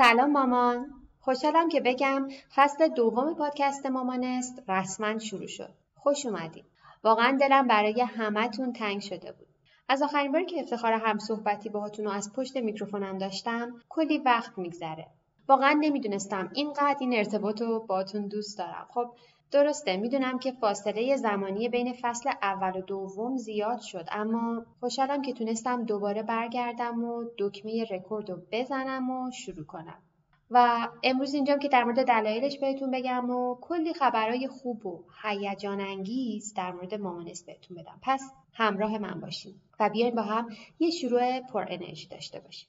سلام مامان. خوشحالم که بگم فصل دوم پادکست مامانست رسما شروع شد. خوش اومدید واقعا دلم برای همهتون تنگ شده بود. از آخرین باری که افتخار هم صحبتی باهاتون رو از پشت میکروفونم داشتم کلی وقت میگذره. واقعا نمی‌دونستم اینقدر این ارتباط رو باهاتون دوست دارم. خب درسته می‌دونم که فاصله زمانی بین فصل اول و دوم زیاد شد اما خوشحالم که تونستم دوباره برگردم و دکمه رکورد رو بزنم و شروع کنم. و امروز اینجام که در مورد دلایلش بهتون بگم و کلی خبرهای خوب و هیجان انگیز در مورد مامانست بهتون بدم. پس همراه من باشین و بیاین با هم یه شروع پر انرژی داشته باشیم.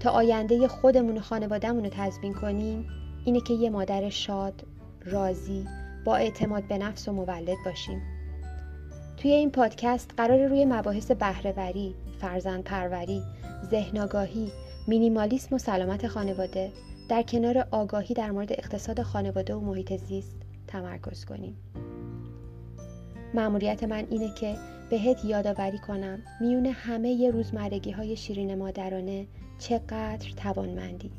تا آینده خودمون و خانوادهمون رو تضمین کنیم اینه که یه مادر شاد، راضی، با اعتماد به نفس و مولد باشیم. توی این پادکست قرار روی مباحث بهرهوری، فرزند پروری، مینیمالیسم و سلامت خانواده در کنار آگاهی در مورد اقتصاد خانواده و محیط زیست تمرکز کنیم. مأموریت من اینه که بهت یادآوری کنم میون همه ی روزمرگی های شیرین مادرانه چقدر توانمندی.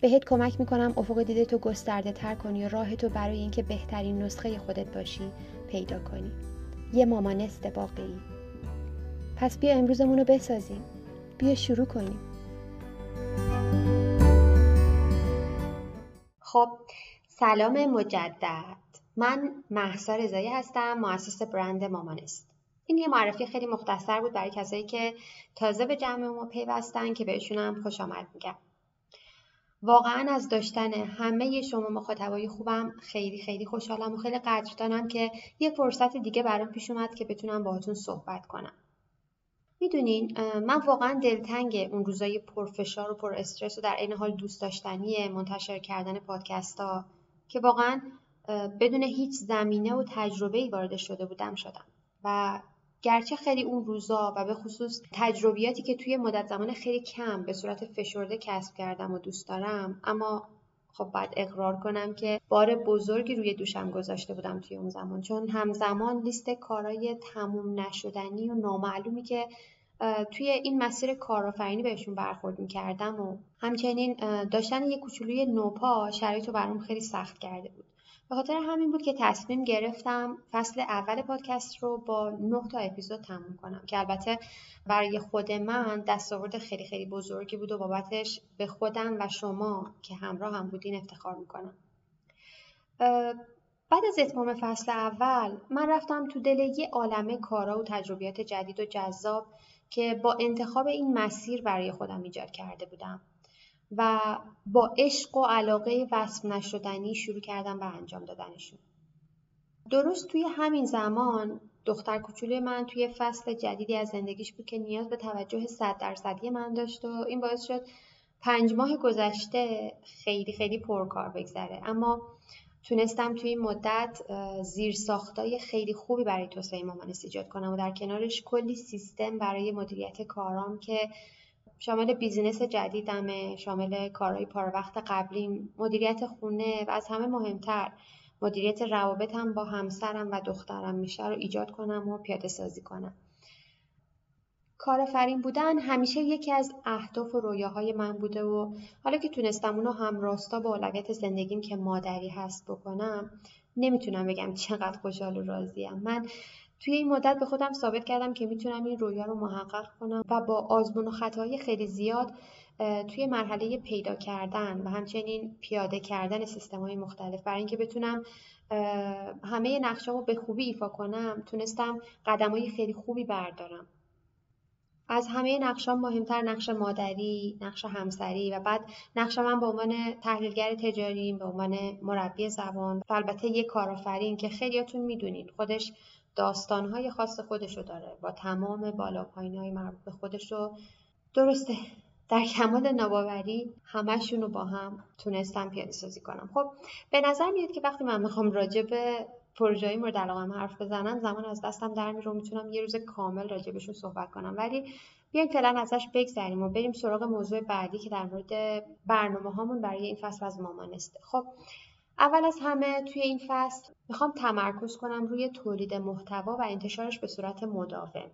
بهت کمک می‌کنم افق دیده تو گسترده تر کنی و راه تو برای اینکه بهترین نسخه خودت باشی پیدا کنی. یه مامانست واقعی پس بیا امروزمون رو بسازیم. بیا شروع کنیم. خب سلام مجدد. من محسا رضایی هستم مؤسس برند مامانست. این یه معرفی خیلی مختصر بود برای کسایی که تازه به جمع ما پیوستن که بهشونم خوش آمد میگم. واقعا از داشتن همه شما مخاطبای خوبم خیلی خیلی خوشحالم و خیلی قدردانم که یه فرصت دیگه برام پیش اومد که بتونم باهاتون صحبت کنم. می‌دونین من واقعا دلتنگ اون روزای پرفشار و پر استرس و در عین حال دوست داشتنی منتشر کردن پادکست ها که واقعا بدون هیچ زمینه و تجربه ای وارد شده بودم شدم. و گرچه خیلی اون روزا و به خصوص تجربیاتی که توی مدت زمان خیلی کم به صورت فشرده کسب کردم و دوست دارم اما خب باید اقرار کنم که بار بزرگی روی دوشم گذاشته بودم توی اون زمان. چون همزمان لیست کارهای تموم نشدنی و نامعلومی که توی این مسیر کارآفرینی بهشون برخورد می‌کردم و همچنین داشتن یه کوچولوی نوپا شرایط رو برام خیلی سخت کرده بود. به خاطر همین بود که تصمیم گرفتم فصل اول پادکست رو با نه تا اپیزود تموم کنم که البته برای خود من دستاورد خیلی خیلی بزرگی بود و بابتش به خودم و شما که همراه هم بودین افتخار می‌کنم. بعد از اتمام فصل اول من رفتم تو دل یه عالمه کارا و تجربیات جدید و جذاب که با انتخاب این مسیر برای خودم ایجاد کرده بودم. و با عشق و علاقه وصف نشدنی شروع کردم به انجام دادنشون. درست توی همین زمان دختر کوچولوی من توی فصل جدیدی از زندگیش بود که نیاز به توجه صد درصدی من داشت و این باعث شد پنج ماه گذشته خیلی خیلی پرکار بگذره. اما تونستم توی این مدت زیر ساختای خیلی خوبی برای توسعه مامانست ایجاد کنم و در کنارش کلی سیستم برای مدیریت کارام که شامل بیزینس جدیدمه شامل کارهای پار وقت قبلی مدیریت خونه و از همه مهمتر مدیریت روابطم با همسرم و دخترم میشه رو ایجاد کنم و پیاده سازی کنم. کارآفرین بودن همیشه یکی از اهداف و رویاهای من بوده و حالا که تونستم اونو هم راستا با اولویت زندگیم که مادری هست بکنم نمی‌تونم بگم چقدر خوشحال و راضیم. من توی این مدت به خودم ثابت کردم که می‌تونم این رویا رو محقق کنم و با آزمون و خطاهای خیلی زیاد توی مرحله پیدا کردن و همچنین پیاده کردن سیستم های مختلف. برای اینکه بتونم همه نقشامو به خوبی ایفا کنم تونستم قدم های خیلی خوبی بردارم. از همه نقشام مهمتر نقش مادری، نقش همسری و بعد نقش من به عنوان تحلیلگر تجاری، به عنوان مربی زبان و البته یه کارآفرین که خیلیاتون می‌دونید خودش داستانهای خاص خودشو داره با تمام بالا پایین های مربوط به خودشو درسته در کمال ناباوری همشون رو با هم تونستم پیاده سازی کنم. خب به نظر میاد که وقتی من می‌خوام راجع به پروژه مورد علاقه حرف بزنم زمان از دستم در میره می‌تونم یه روز کامل راجع صحبت کنم. ولی بیایم فعلا ازش بگذریم و بریم سراغ موضوع بعدی که در مورد برنامه هامون برای این فصل از مامانسته خب اول از همه توی این فصل می‌خوام تمرکز کنم روی تولید محتوا و انتشارش به صورت مداوم.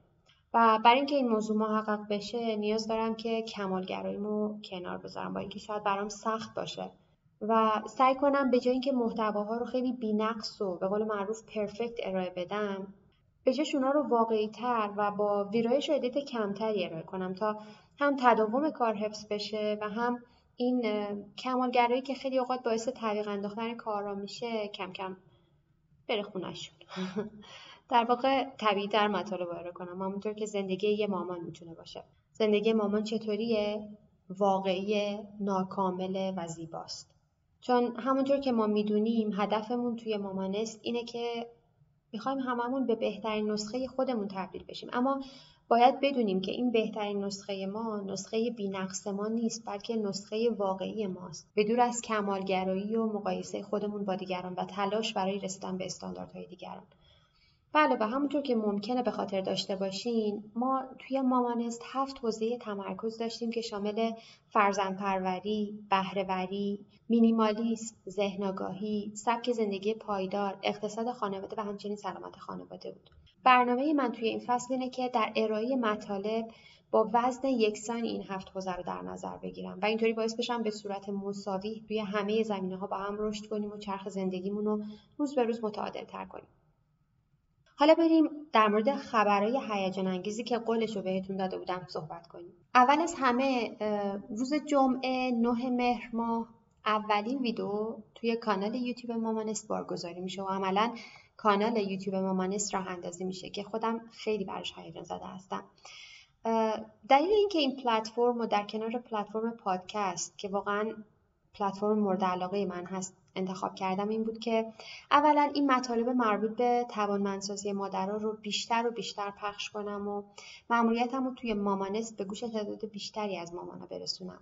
و برای اینکه این موضوع محقق بشه نیاز دارم که کمالگراییمو کنار بذارم با اینکه شاید برام سخت باشه. و سعی کنم به جای اینکه محتواها رو خیلی بینقص و به قول معروف پرفکت ارائه بدم به جاش اونا رو واقعی تر و با ویرایش و ادیت کمتری ارائه کنم تا هم تداوم کار حفظ بشه و هم این کمالگرایی که خیلی اوقات باعث تعلیق انداختن کارا میشه کم کم بره خونشون در واقع طبیعی در مطالب ارائه کنم. همونطور که زندگی یه مامان می‌تونه باشه. زندگی مامان چطوریه؟ واقعی ناکامله و زیباست. چون همونطور که ما می‌دونیم هدفمون توی مامانست اینه که می‌خوایم هممون به بهترین نسخه خودمون تبدیل بشیم. اما باید بدونیم که این بهترین نسخه ما نسخه بینقص ما نیست بلکه نسخه واقعی ماست. به دور از کمالگرایی و مقایسه خودمون با دیگران و تلاش برای رسیدن به استانداردهای دیگران. بله و همونطور که ممکنه به خاطر داشته باشین ما توی مامانست هفت حوزه تمرکز داشتیم که شامل فرزند پروری، بهرهوری، مینیمالیسم، ذهنگاهی، سبک زندگی پایدار، اقتصاد خانواده و همچنین سلامت خانواده بود. برنامه من توی این فصل اینه که در ارائه مطالب با وزن یکسان این هفت حوزه رو در نظر بگیرم و اینطوری باعث بشم به صورت مساوی روی همه زمینه ها با هم رشد کنیم و چرخ زندگیمون رو روز به روز متعادل تر کنیم. حالا بریم در مورد خبرهای هیجان انگیزی که قولش رو بهتون داده بودم صحبت کنیم. اول از همه روز جمعه 9 مهر ماه اولین ویدیو توی کانال یوتیوب مامانست بارگذاری میشه و عملا کانال یوتیوب مامانست راه اندازی میشه که خودم خیلی براش هیجان زده هستم دلیل اینکه این پلتفرم و در کنار پلتفرم پادکست که واقعا پلتفرم مورد علاقه من هست انتخاب کردم این بود که اولا این مطالب مربوط به توانمندسازی مادرها رو بیشتر و بیشتر پخش کنم و مأموریتم رو توی مامانست به گوش تعداد بیشتری از مامانا برسونم.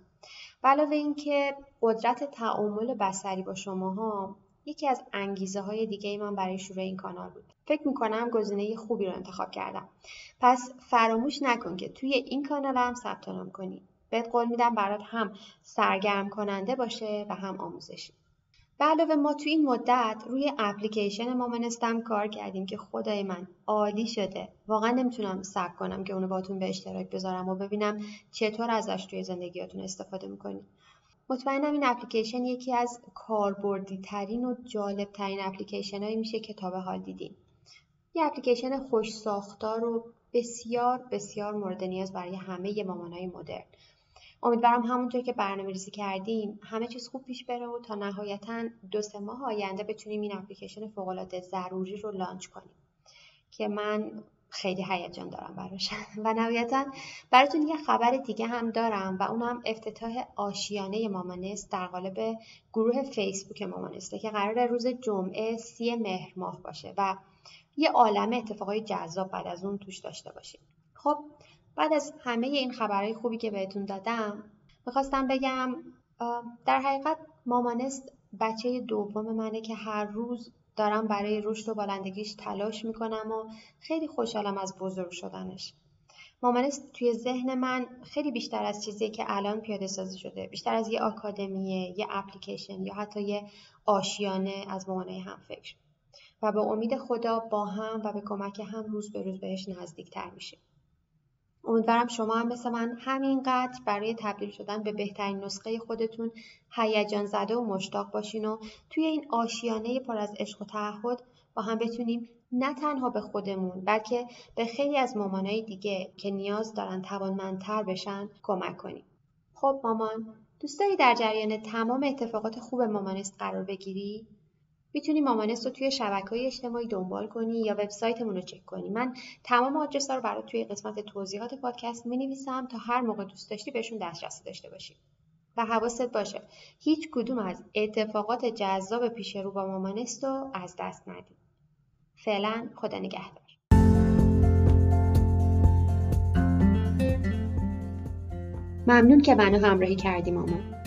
و علاوه اینکه قدرت تعامل بصری با شماها یکی از انگیزه های دیگه من برای شروع این کانال بود. فکر می‌کنم گزینه خوبی رو انتخاب کردم. پس فراموش نکن که توی این کانال هم ثبت نام کنی. بهت قول میدم برات هم سرگرم کننده باشه و هم آموزشی. به علاوه ما توی این مدت روی اپلیکیشن مامانستم کار کردیم که خدای من عالی شده. واقعا نمی‌تونم صبر کنم که اونو باتون به اشتراک بذارم و ببینم چطور ازش توی زندگیاتون استفاده می‌کنید مطمئنم این اپلیکیشن یکی از کاربردی ترین و جالب ترین اپلیکیشن هایی میشه که تا به حال دیدیم. یه اپلیکیشن خوش ساختار و بسیار بسیار مورد نیاز برای همه مامانهای مدرن. امیدوارم همونطور که برنامه ریزی کردیم همه چیز خوب پیش بره و تا نهایتا دو سه ماه آینده بتونیم این اپلیکیشن فوقالعاده ضروری رو لانچ کنیم که من خیلی هیجان دارم براش. و نهایتا براتون یه خبر دیگه هم دارم و اونم افتتاح آشیانه مامانست در قالب گروه فیسبوک مامانسته که قرار روز جمعه سی مهر ماه باشه و یه عالم اتفاقای جذاب بعد از اون توش داشته باشیم. خب بعد از همه این خبرهای خوبی که بهتون دادم می‌خواستم بگم در حقیقت مامانست بچه دوم منه که هر روز دارم برای رشد و بالندگیش تلاش می‌کنم و خیلی خوشحالم از بزرگ شدنش. مامانست توی ذهن من خیلی بیشتر از چیزی که الان پیاده سازی شده بیشتر از یه آکادمیه یه اپلیکیشن یا حتی یه آشیانه از مامانه هم فکر و به امید خدا با هم و به کمک هم روز به روز بهش نزدیکتر میشیم امیدوارم شما هم مثل من همینقدر برای تبدیل شدن به بهترین نسخه خودتون هیجان زده و مشتاق باشین و توی این آشیانه پر از عشق و تعهد با هم بتونیم نه تنها به خودمون بلکه به خیلی از مامانهای دیگه که نیاز دارن توانمندتر بشن کمک کنیم. خب مامان دوست داری در جریان تمام اتفاقات خوب مامانست قرار بگیری؟ می‌تونی مامانست رو توی شبکه های اجتماعی دنبال کنی یا وبسایتمون رو چک کنی. من تمام آدرس رو برات توی قسمت توضیحات پادکست می‌نویسم تا هر موقع دوست داشتی بهشون دسترسی داشته باشی. و حواست باشه هیچ کدوم از اتفاقات جذاب پیش رو با مامانست رو از دست ندی. فعلا خدا نگهدار. ممنون که منو همراهی کردی مامان.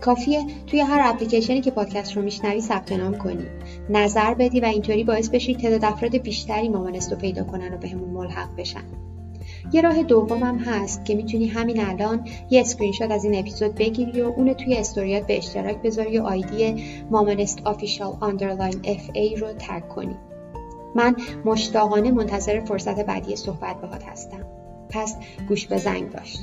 کافیه توی هر اپلیکیشنی که پادکست رو میشنوی ثبت نام کنی. نظر بدی و اینطوری باعث بشی تعداد افراد بیشتری مامانست رو پیدا کنن و بهمون ملحق بشن. یه راه دومم هست که می‌تونی همین الان یه اسکرین شات از این اپیزود بگیری و اونو توی استوریات به اشتراک بذاری و آیدی مامانست official underline FA رو tag کنی. من مشتاقانه منتظر فرصت بعدی صحبت باهات هستم. پس گوش به زنگ باش.